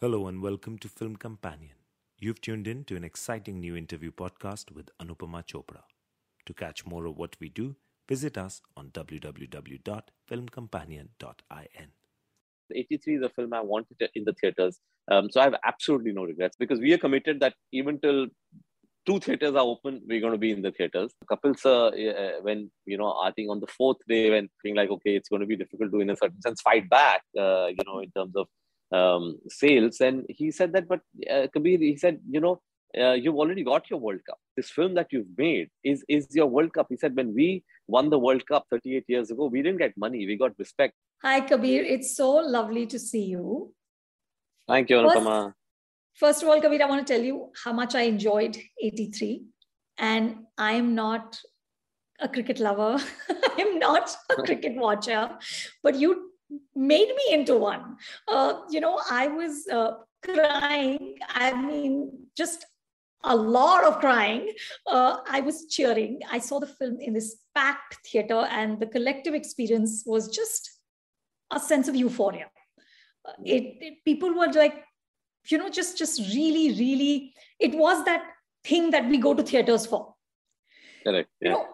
Hello and welcome to Film Companion. You've tuned in to an exciting new interview podcast with Anupama Chopra. To catch more of what we do, visit us on www.filmcompanion.in. 83 is a film I wanted in the theaters. Um, so I have absolutely no regrets because we are committed that even till two theaters are open, we're going to be in the theaters. Kapil sir, uh, when, you know, I think on the fourth day, when being like, okay, it's going to be difficult to, in a certain sense, fight back, uh, you know, in terms of um, sales. And he said that, but uh, Kabir, he said, you know, uh, you've already got your World Cup. This film that you've made is, is your World Cup. He said, when we won the World Cup 38 years ago, we didn't get money, we got respect. Hi, Kabir. It's so lovely to see you. Thank you, Anupama. First, first of all, Kabir, I want to tell you how much I enjoyed 83. And I am not a cricket lover. I'm not a cricket watcher, but you made me into one. Uh, you know, I was uh, crying. I mean, just a lot of crying. Uh, I was cheering. I saw the film in this packed theater, and the collective experience was just a sense of euphoria. Uh, it, it, people were like, you know, just just really, really. It was that thing that we go to theaters for. Correct. Yeah. You know,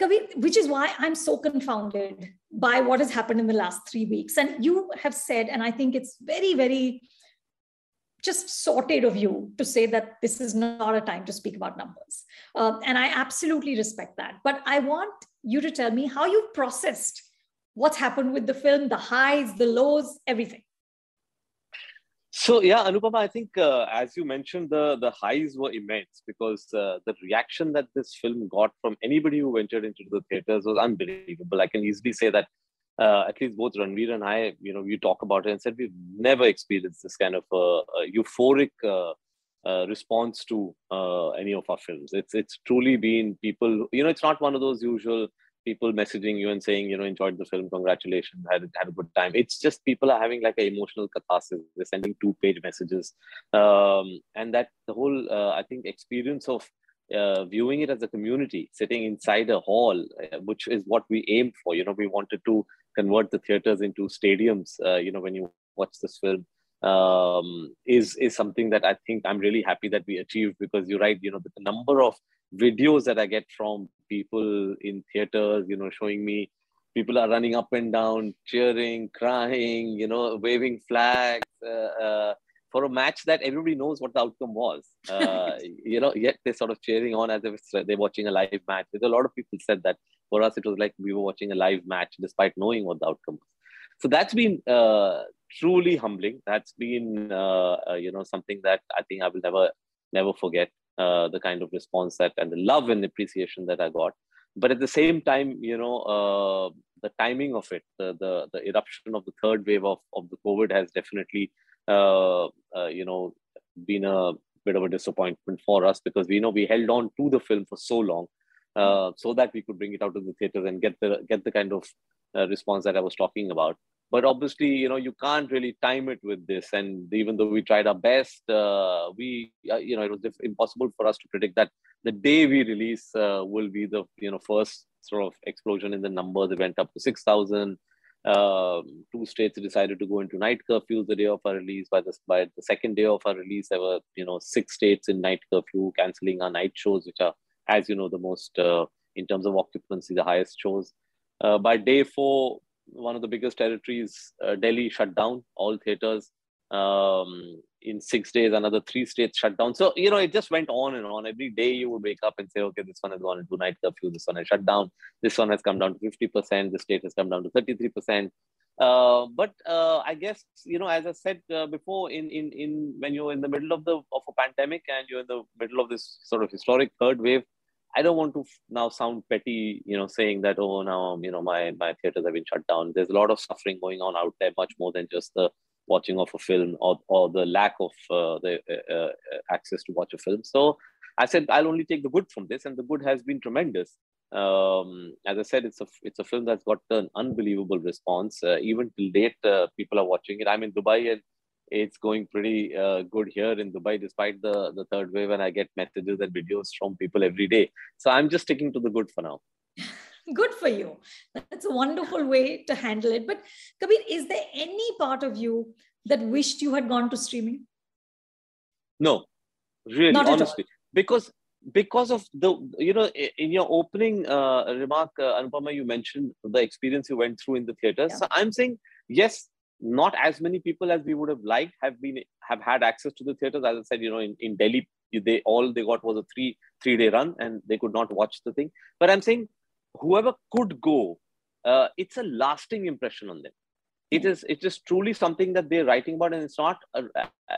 Kabir, which is why I'm so confounded by what has happened in the last three weeks. And you have said, and I think it's very, very just sorted of you to say that this is not a time to speak about numbers. Uh, and I absolutely respect that. But I want you to tell me how you've processed what's happened with the film, the highs, the lows, everything. So yeah, Anupama, I think uh, as you mentioned, the the highs were immense because uh, the reaction that this film got from anybody who ventured into the theaters was unbelievable. I can easily say that uh, at least both Ranveer and I, you know, we talk about it and said we've never experienced this kind of uh, euphoric uh, uh, response to any of our films. It's it's truly been people. You know, it's not one of those usual people messaging you and saying, you know, enjoyed the film, congratulations, had had a good time. It's just people are having like an emotional catharsis. They're sending two page messages, um, and that the whole uh, I think experience of uh, viewing it as a community, sitting inside a hall, uh, which is what we aimed for. You know, we wanted to convert the theaters into stadiums. Uh, you know, when you watch this film. Um, is is something that I think I'm really happy that we achieved because you're right. You know, the number of videos that I get from people in theaters, you know, showing me people are running up and down, cheering, crying, you know, waving flags uh, uh, for a match that everybody knows what the outcome was. Uh, you know, yet they're sort of cheering on as if they're watching a live match. There's a lot of people said that for us, it was like we were watching a live match despite knowing what the outcome was. So that's been uh, truly humbling. That's been, uh, uh, you know, something that I think I will never, never forget. Uh, the kind of response that and the love and appreciation that I got. But at the same time, you know, uh, the timing of it, the, the, the eruption of the third wave of, of the COVID has definitely, uh, uh, you know, been a bit of a disappointment for us because we know we held on to the film for so long, uh, so that we could bring it out to the theaters and get the get the kind of response that I was talking about but obviously you know you can't really time it with this. And even though we tried our best uh, we uh, you know it was impossible for us to predict that the day we release uh, will be the you know first sort of explosion in the numbers. It went up to 6000 um, two states decided to go into night curfews the day of our release. By the by the second day of our release there were you know six states in night curfew canceling our night shows which are as you know the most uh, in terms of occupancy the highest shows. Uh, by day four one of the biggest territories, uh, Delhi shut down all theaters. Um, in six days, another three states shut down. So, you know, it just went on and on. Every day you would wake up and say, okay, this one has gone into night curfew, this one has shut down, this one has come down to 50%, This state has come down to 33%. Uh, but uh, I guess you know, as I said uh, before, in in in when you're in the middle of the of a pandemic and you're in the middle of this sort of historic third wave, I don't want to now sound petty, you know, saying that oh now you know my my theaters have been shut down. There's a lot of suffering going on out there, much more than just the watching of a film or or the lack of uh, the uh, uh, access to watch a film. So I said I'll only take the good from this, and the good has been tremendous. Um, as I said, it's a it's a film that's got an unbelievable response. Uh, even till date, uh, people are watching it. I'm in Dubai and it's going pretty uh, good here in Dubai, despite the, the third wave. And I get messages and videos from people every day. So I'm just sticking to the good for now. good for you. That's a wonderful way to handle it. But Kabir, is there any part of you that wished you had gone to streaming? No, really, Not honestly, because because of the you know in your opening uh, remark, uh, Anupama, you mentioned the experience you went through in the theater. Yeah. So I'm saying yes, not as many people as we would have liked have been have had access to the theaters. As I said, you know, in, in Delhi, they all they got was a three three day run, and they could not watch the thing. But I'm saying whoever could go, uh, it's a lasting impression on them. It is it is truly something that they're writing about, and it's not. A,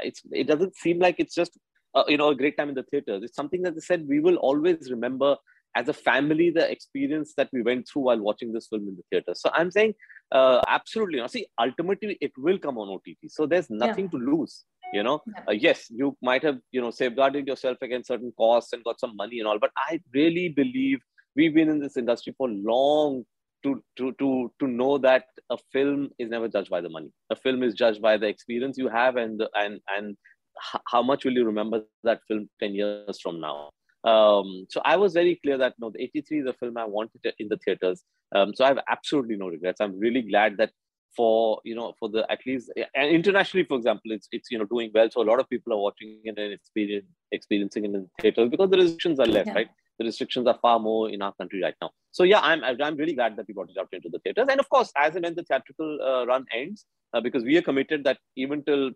it's it doesn't seem like it's just uh, you know a great time in the theaters. It's something that they said we will always remember as a family the experience that we went through while watching this film in the theater. So I'm saying uh, absolutely. Now, see, ultimately it will come on OTT, so there's nothing yeah. to lose. You know, yeah. uh, yes, you might have you know safeguarded yourself against certain costs and got some money and all, but I really believe we've been in this industry for long to to to to know that a film is never judged by the money. A film is judged by the experience you have and the, and and how much will you remember that film 10 years from now um, so I was very clear that no, the 83 is a film I wanted in the theaters. Um, so I have absolutely no regrets. I'm really glad that for you know for the at least and internationally, for example, it's it's you know doing well. So a lot of people are watching it and experience, experiencing it in the theaters because the restrictions are less, yeah. right? The restrictions are far more in our country right now. So yeah, I'm I'm really glad that we brought it out into the theaters. And of course, as and when the theatrical uh, run ends, uh, because we are committed that even till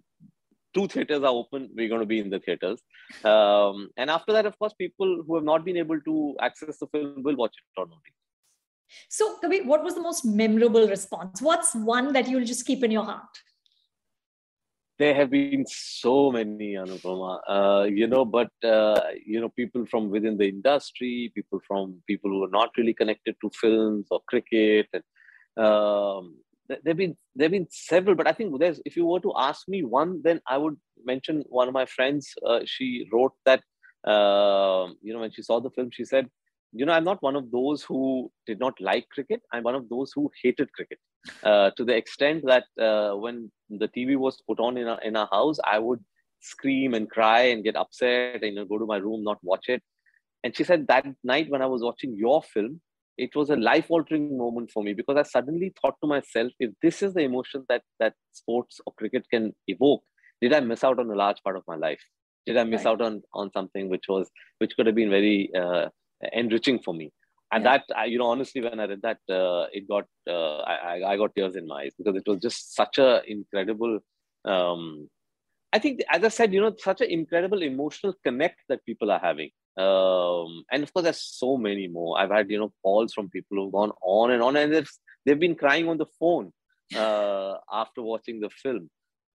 two theaters are open, we're going to be in the theaters. Um, and after that, of course, people who have not been able to access the film will watch it on OTT. So, Kabir, what was the most memorable response? What's one that you'll just keep in your heart? There have been so many, Anupama. Uh, you know, but uh, you know, people from within the industry, people from people who are not really connected to films or cricket, and um, there've been there've been several, but I think there's if you were to ask me one, then I would mention one of my friends. Uh, she wrote that uh, you know when she saw the film, she said, you know, I'm not one of those who did not like cricket. I'm one of those who hated cricket uh, to the extent that uh, when the TV was put on in our, in our house, I would scream and cry and get upset and you know, go to my room, not watch it. And she said that night when I was watching your film, it was a life altering moment for me because I suddenly thought to myself, if this is the emotion that that sports or cricket can evoke, did I miss out on a large part of my life? Did I miss right. out on on something which was which could have been very uh, enriching for me? And yeah. that, I, you know, honestly, when I read that, uh, it got uh, I, I got tears in my eyes because it was just such a incredible. Um, I think, as I said, you know, such an incredible emotional connect that people are having. Um, and of course there's so many more. I've had you know calls from people who've gone on and on and they've, they've been crying on the phone uh, after watching the film.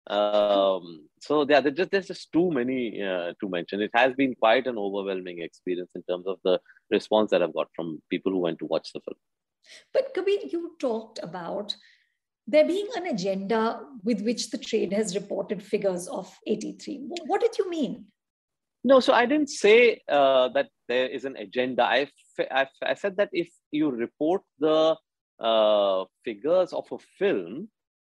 Um, so yeah there's just, there's just too many uh, to mention. It has been quite an overwhelming experience in terms of the response that i've got from people who went to watch the film. But kabir you talked about there being an agenda with which the trade has reported figures of 83 what did you mean no, so I didn't say uh, that there is an agenda. I, I, said that if you report the uh, figures of a film,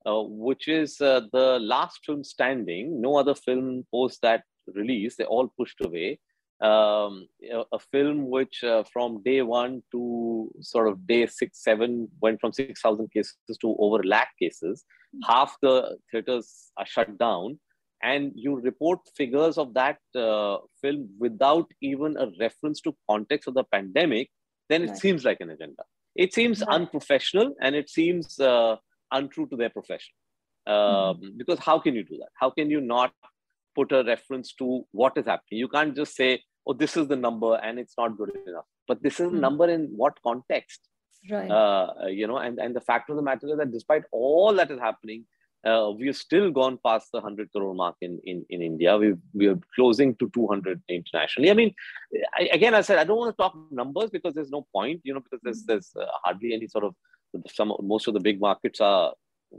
uh, which is uh, the last film standing, no other film post that release, they all pushed away. Um, a, film which uh, from day one to sort of day six, seven went from 6,000 cases to over lakh cases. Mm-hmm. Half the theaters are shut down and you report figures of that uh, film without even a reference to context of the pandemic, then it right. seems like an agenda. It seems right. unprofessional and it seems uh, untrue to their profession. mm-hmm. Um, because how can you do that? How can you not put a reference to what is happening? You can't just say, oh, this is the number and it's not good enough. But this is a number in what context? Right. Uh, you know, and, and the fact of the matter is that despite all that is happening, uh, we've still gone past the 100 crore mark in, in, in India. we we're closing to 200 internationally. I mean, I, again, I said, I don't want to talk numbers because there's no point, you know, because there's, mm-hmm. there's uh, hardly any sort of, some, most of the big markets are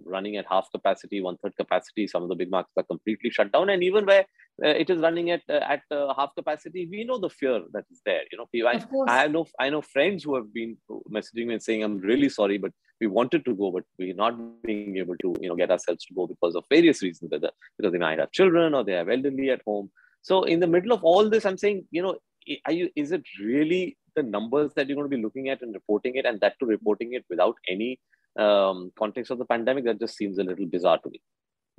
running at half capacity, one third capacity. Some of the big markets are completely shut down. And even where uh, it is running at uh, at uh, half capacity, we know the fear that is there. You know, I, I know I know friends who have been messaging me and saying, "I'm really sorry, but we wanted to go, but we're not being able to, you know, get ourselves to go because of various reasons, whether because they might have children or they have elderly at home. So in the middle of all this, I'm saying, you know, are you? Is it really the numbers that you're going to be looking at and reporting it, and that to reporting it without any um, context of the pandemic? That just seems a little bizarre to me.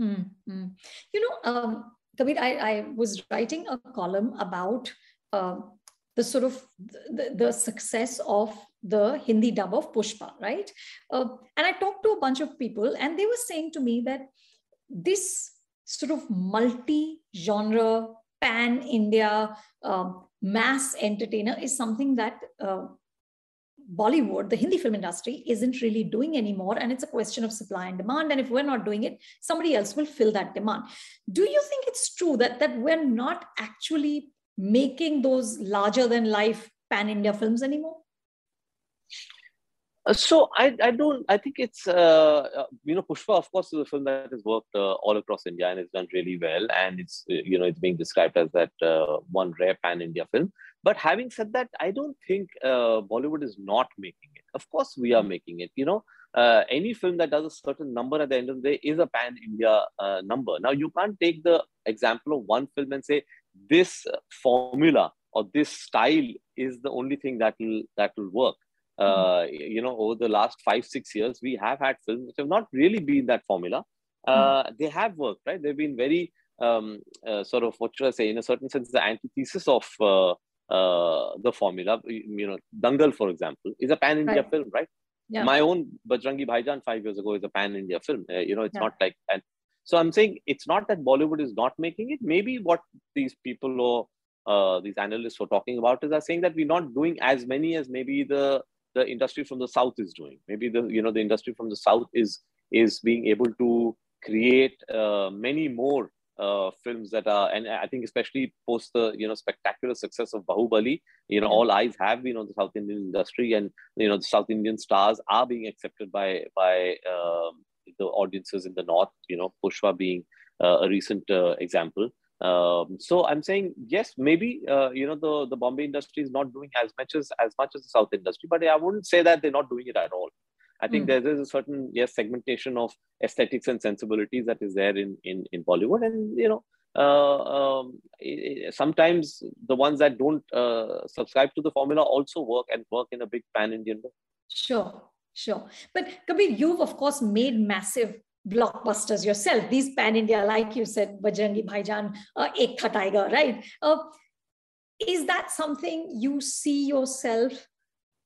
Mm-hmm. You know, um, Kabir, I, I was writing a column about uh, the sort of the, the success of the Hindi dub of Pushpa, right? Uh, and I talked to a bunch of people, and they were saying to me that this sort of multi-genre, pan-India, um, mass entertainer is something that uh, Bollywood, the Hindi film industry, isn't really doing anymore. And it's a question of supply and demand. And if we're not doing it, somebody else will fill that demand. Do you think it's true that, that we're not actually making those larger than life pan India films anymore? Uh, so I, I don't I think it's uh, uh, you know Pushpa of course is a film that has worked uh, all across India and it's done really well and it's uh, you know it's being described as that uh, one rare pan India film but having said that I don't think Bollywood is not making it of course we are making it you know any film that does a certain number at the end of the day is a pan India number now you can't take the example of one film and say this formula or this style is the only thing that will that will work uh, you know, over the last five, six years, we have had films which have not really been that formula. Uh, mm. They have worked, right? They've been very um, uh, sort of, what should I say, in a certain sense, the antithesis of uh, uh, the formula. You know, Dangal, for example, is a pan India right. film, right? Yeah. My own Bajrangi Bhaijaan five years ago is a pan India film. Uh, you know, it's yeah. not like, and so I'm saying it's not that Bollywood is not making it. Maybe what these people or uh, these analysts were talking about is are saying that we're not doing as many as maybe the the industry from the south is doing maybe the you know the industry from the south is is being able to create uh, many more uh, films that are and i think especially post the you know spectacular success of bahubali you know all eyes have been on the south indian industry and you know the south indian stars are being accepted by by um, the audiences in the north you know pushpa being uh, a recent uh, example um, so I'm saying yes, maybe uh, you know the the Bombay industry is not doing as much as as much as the South industry, but I wouldn't say that they're not doing it at all. I think mm. there is a certain yes segmentation of aesthetics and sensibilities that is there in in in Bollywood, and you know uh, um, sometimes the ones that don't uh, subscribe to the formula also work and work in a big pan Indian way. Sure, sure. But Kabir, you've of course made massive blockbusters yourself. These pan India, like you said, Bajrangi Bhaijaan, uh, Ek Tha Tiger, right? Uh, is that something you see yourself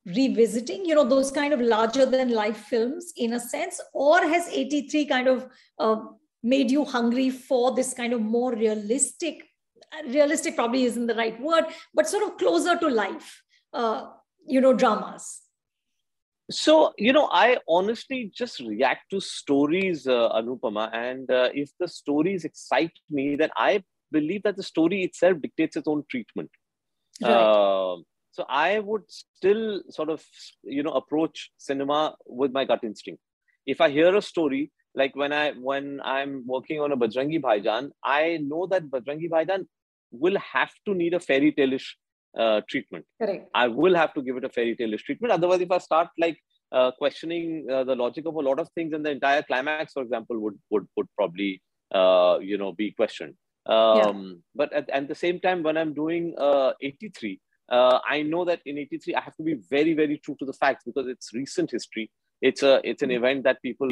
revisiting? You know, those kind of larger than life films in a sense, or has 83 kind of uh, made you hungry for this kind of more realistic? Realistic probably isn't the right word, but sort of closer to life, uh, you know, dramas so you know i honestly just react to stories uh, anupama and uh, if the stories excite me then i believe that the story itself dictates its own treatment right. So i would still sort of you know approach cinema with my gut instinct if i hear a story like when i when i'm working on a bajrangi bhaijaan i know that bajrangi bhaijaan will have to need a fairy tale-ish uh, treatment. Correct. I will have to give it a fairy taleish treatment. Otherwise, if I start like uh, questioning uh, the logic of a lot of things, and the entire climax, for example, would would would probably uh, you know be questioned. Um, yeah. But at, at the same time, when I'm doing uh, 83, uh, I know that in 83 I have to be very very true to the facts because it's recent history. It's a it's an mm-hmm. event that people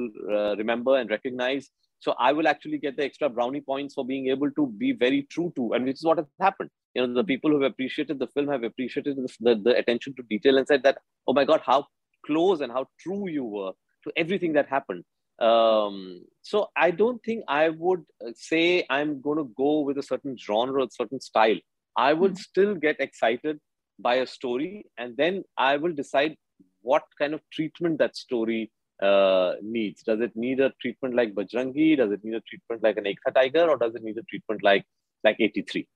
remember and recognize. So I will actually get the extra brownie points for being able to be very true to, and which is what has happened you know the people who have appreciated the film have appreciated the, the, the, attention to detail and said that oh my god how close and how true you were to everything that happened um, so i don't think i would say i'm going to go with a certain genre a certain style i would mm-hmm. still get excited by a story and then i will decide what kind of treatment that story uh, needs. Does it need a treatment like Bajrangi? Does it need a treatment like an Ek Tha Tiger? Or does it need a treatment like like 83?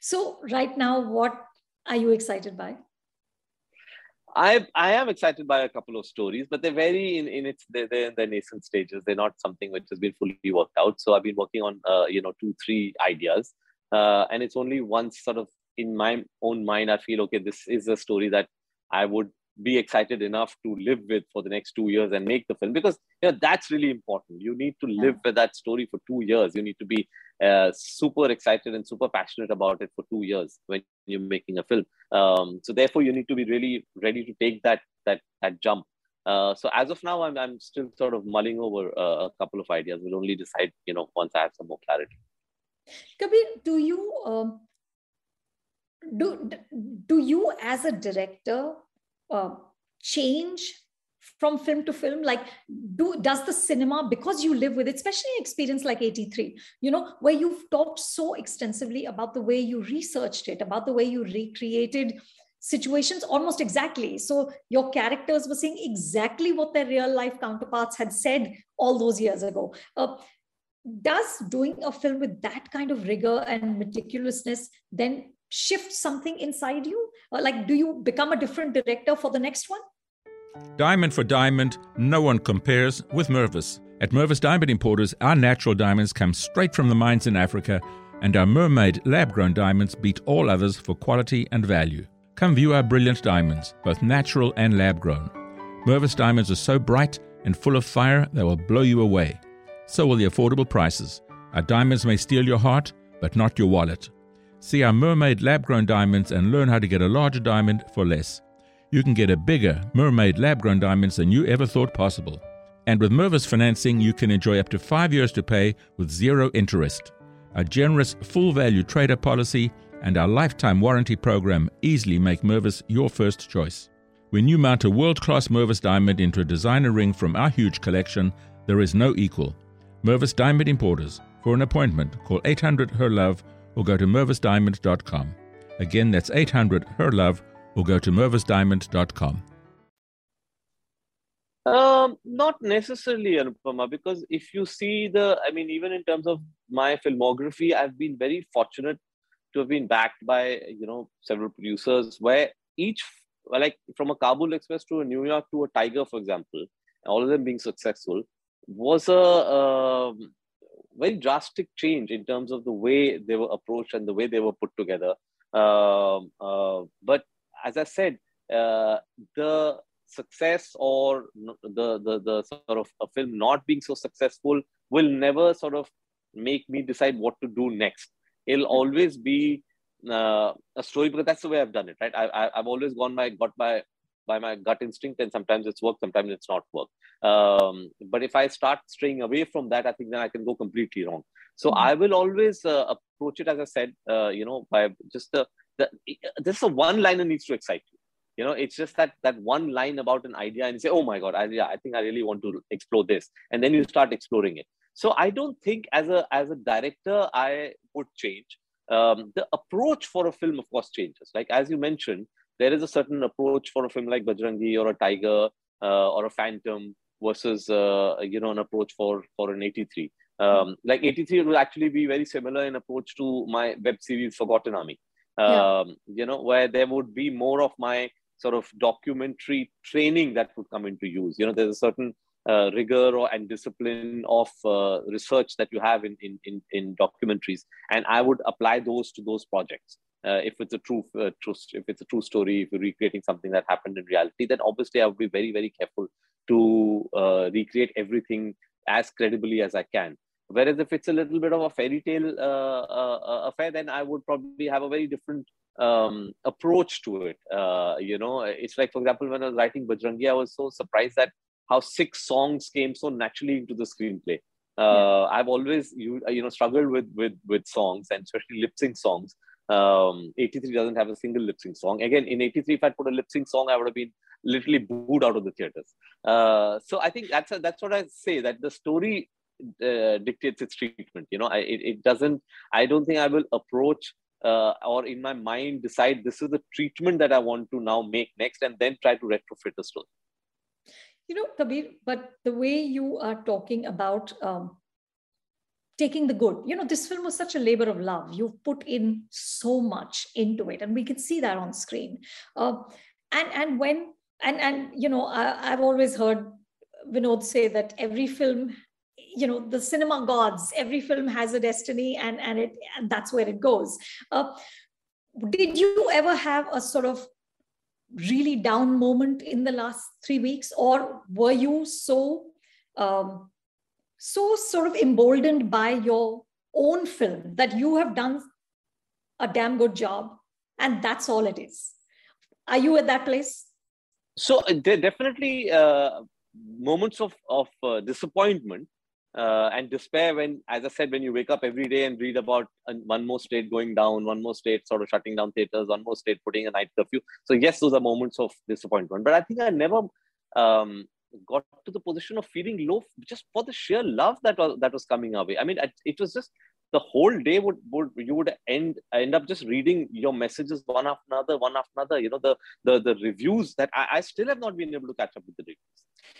So right now, what are you excited by? I I am excited by a couple of stories, but they're very in, in its they're, they're in their nascent stages. They're not something which has been fully worked out. So I've been working on uh, you know two three ideas, uh, and it's only once sort of in my own mind I feel okay this is a story that I would be excited enough to live with for the next two years and make the film because you know that's really important. You need to live with that story for two years. You need to be uh, super excited and super passionate about it for two years when you're making a film. Um, so therefore you need to be really ready to take that that that jump. Uh, so as of now, I'm, I'm still sort of mulling over uh, a couple of ideas. We'll only decide, you know, once I have some more clarity. Kabir, do you um, do do you as a director uh, change from film to film? Like do does the cinema because you live with it especially an experience like 83 you know where you've talked so extensively about the way you researched it about the way you recreated situations almost exactly. So your characters were saying exactly what their real life counterparts had said all those years ago. Uh, does doing a film with that kind of rigor and meticulousness then shift something inside you uh, like do you become a different director for the next one Diamond for diamond, no one compares with Mervis. At Mervis Diamond Importers, our natural diamonds come straight from the mines in Africa, and our mermaid lab grown diamonds beat all others for quality and value. Come view our brilliant diamonds, both natural and lab grown. Mervis diamonds are so bright and full of fire they will blow you away. So will the affordable prices. Our diamonds may steal your heart, but not your wallet. See our mermaid lab grown diamonds and learn how to get a larger diamond for less you can get a bigger mermaid lab grown diamonds than you ever thought possible. And with Mervis financing, you can enjoy up to five years to pay with zero interest. A generous full value trader policy and our lifetime warranty program easily make Mervis your first choice. When you mount a world class Mervis diamond into a designer ring from our huge collection, there is no equal. Mervis Diamond Importers. For an appointment, call 800 HER LOVE or go to mervisdiamond.com. Again, that's 800 HER LOVE or go to mervisdiamond.com? Um, not necessarily, Anupama, because if you see the, I mean, even in terms of my filmography, I've been very fortunate to have been backed by, you know, several producers where each, like from a Kabul Express to a New York to a Tiger, for example, all of them being successful, was a um, very drastic change in terms of the way they were approached and the way they were put together. Um, uh, but as I said, uh, the success or the, the the sort of a film not being so successful will never sort of make me decide what to do next. It'll always be uh, a story because that's the way I've done it, right? I, I have always gone by got by by my gut instinct, and sometimes it's worked, sometimes it's not work Um, but if I start straying away from that, I think then I can go completely wrong. So mm-hmm. I will always uh, approach it, as I said, uh, you know, by just the the, this is a one liner needs to excite you. You know it's just that that one line about an idea and you say oh my god I, yeah, I think i really want to explore this and then you start exploring it. So i don't think as a as a director i would change. Um, the approach for a film of course changes. Like as you mentioned there is a certain approach for a film like bajrangi or a tiger uh, or a phantom versus uh, you know an approach for for an 83 um, like 83 will actually be very similar in approach to my web series forgotten army yeah. Um, you know, where there would be more of my sort of documentary training that would come into use. You know, there's a certain uh, rigor or, and discipline of uh, research that you have in, in, in, in, documentaries. And I would apply those to those projects. Uh, if it's a true, uh, true, if it's a true story, if you're recreating something that happened in reality, then obviously I would be very, very careful to uh, recreate everything as credibly as I can. Whereas if it's a little bit of a fairy tale uh, uh, uh, affair, then I would probably have a very different um, approach to it. Uh, you know, it's like, for example, when I was writing Bajrangi, I was so surprised that how six songs came so naturally into the screenplay. Uh, yeah. I've always you you know struggled with with with songs and especially lip sync songs. Um, 83 doesn't have a single lip sync song. Again, in 83, if I'd put a lip sync song, I would have been literally booed out of the theaters. Uh, so I think that's a, that's what I say that the story uh, dictates its treatment you know I, it, it doesn't i don't think i will approach uh, or in my mind decide this is the treatment that i want to now make next and then try to retrofit the story you know kabir but the way you are talking about um, taking the good. You know this film was such a labor of love. You've put in so much into it and we can see that on screen. Uh, and and when and and you know I, i've always heard vinod say that every film you know the cinema gods every film has a destiny and and it and that's where it goes. Uh, did you ever have a sort of really down moment in the last three weeks or were you so um, so sort of emboldened by your own film that you have done a damn good job and that's all it is are you at that place So uh, there definitely uh, moments of of uh, disappointment uh, and despair when, as I said, when you wake up every day and read about one more state going down, one more state sort of shutting down theaters, one more state putting a night curfew. So yes, those are moments of disappointment. But I think I never um, got to the position of feeling low just for the sheer love that was that was coming our way. I mean, it was just the whole day would, would you would end end up just reading your messages one after another, one after another. You know, the the the reviews that I, I still have not been able to catch up with the reviews.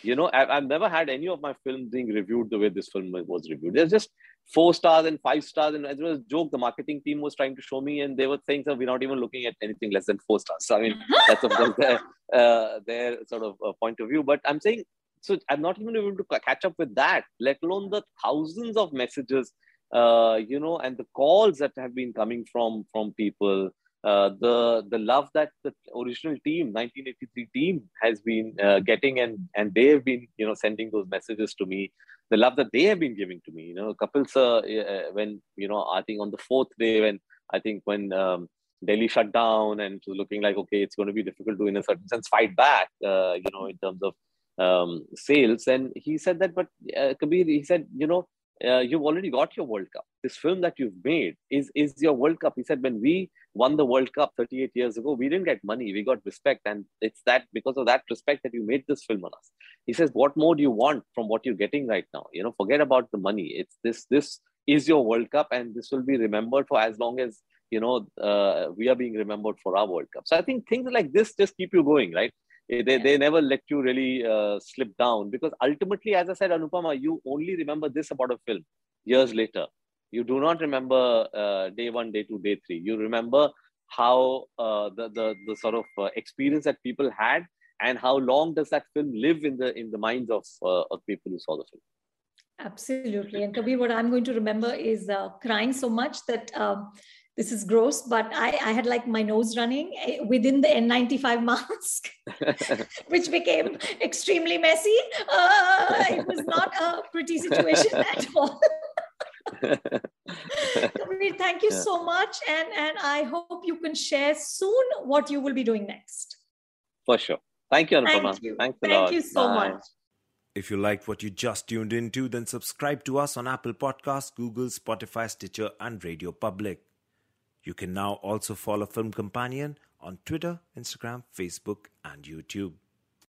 You know, I, have never had any of my films being reviewed the way this film was reviewed. There's just four stars and five stars, and as was a joke, the marketing team was trying to show me, and they were saying that we're not even looking at anything less than four stars. So I mean, that's of course their uh, their sort of uh, point of view. But I'm saying, so I'm not even able to catch up with that, let alone the thousands of messages uh, you know, and the calls that have been coming from from people, uh, the the love that the original team, 1983 team, has been uh, getting, and and they have been, you know, sending those messages to me. The love that they have been giving to me, you know, Kapil sir, uh, when you know, I think on the fourth day, when I think when um, Delhi shut down and looking like okay, it's going to be difficult to, in a certain sense, fight back, uh, you know, in terms of um, sales. And he said that, but uh, Kabir, he said, you know, uh, you've already got your World Cup. This film that you've made is, is your World Cup. He said, when we won the World Cup 38 years ago, we didn't get money, we got respect. And it's that because of that respect that you made this film on us. He says, what more do you want from what you're getting right now? You know, forget about the money. It's this, this is your World Cup, and this will be remembered for as long as you know uh, we are being remembered for our World Cup. So I think things like this just keep you going, right? Eh, they, they never let you really uh, slip down because ultimately as i said anupama you only remember this about a film years later. You do not remember uh, day one day two day three. You remember how uh, the, the the sort of uh, experience that people had and how long does that film live in the in the minds of uh, of people who saw the film. Absolutely. And kabir what i'm going to remember is uh, crying so much that um, this is gross, but I, I had like my nose running eh, within the N95 mask, which became extremely messy. Uh, it was not a pretty situation at all. Kabir, thank you yeah. so much. And, and I hope you can share soon what you will be doing next. For sure. Thank you, Anupama. Thank you. Thanks a Thank lot. you so Bye. much. If you liked what you just tuned into, then subscribe to us on Apple Podcasts, Google, Spotify, Stitcher, and Radio Public. You can now also follow Film Companion on Twitter, Instagram, Facebook, and YouTube.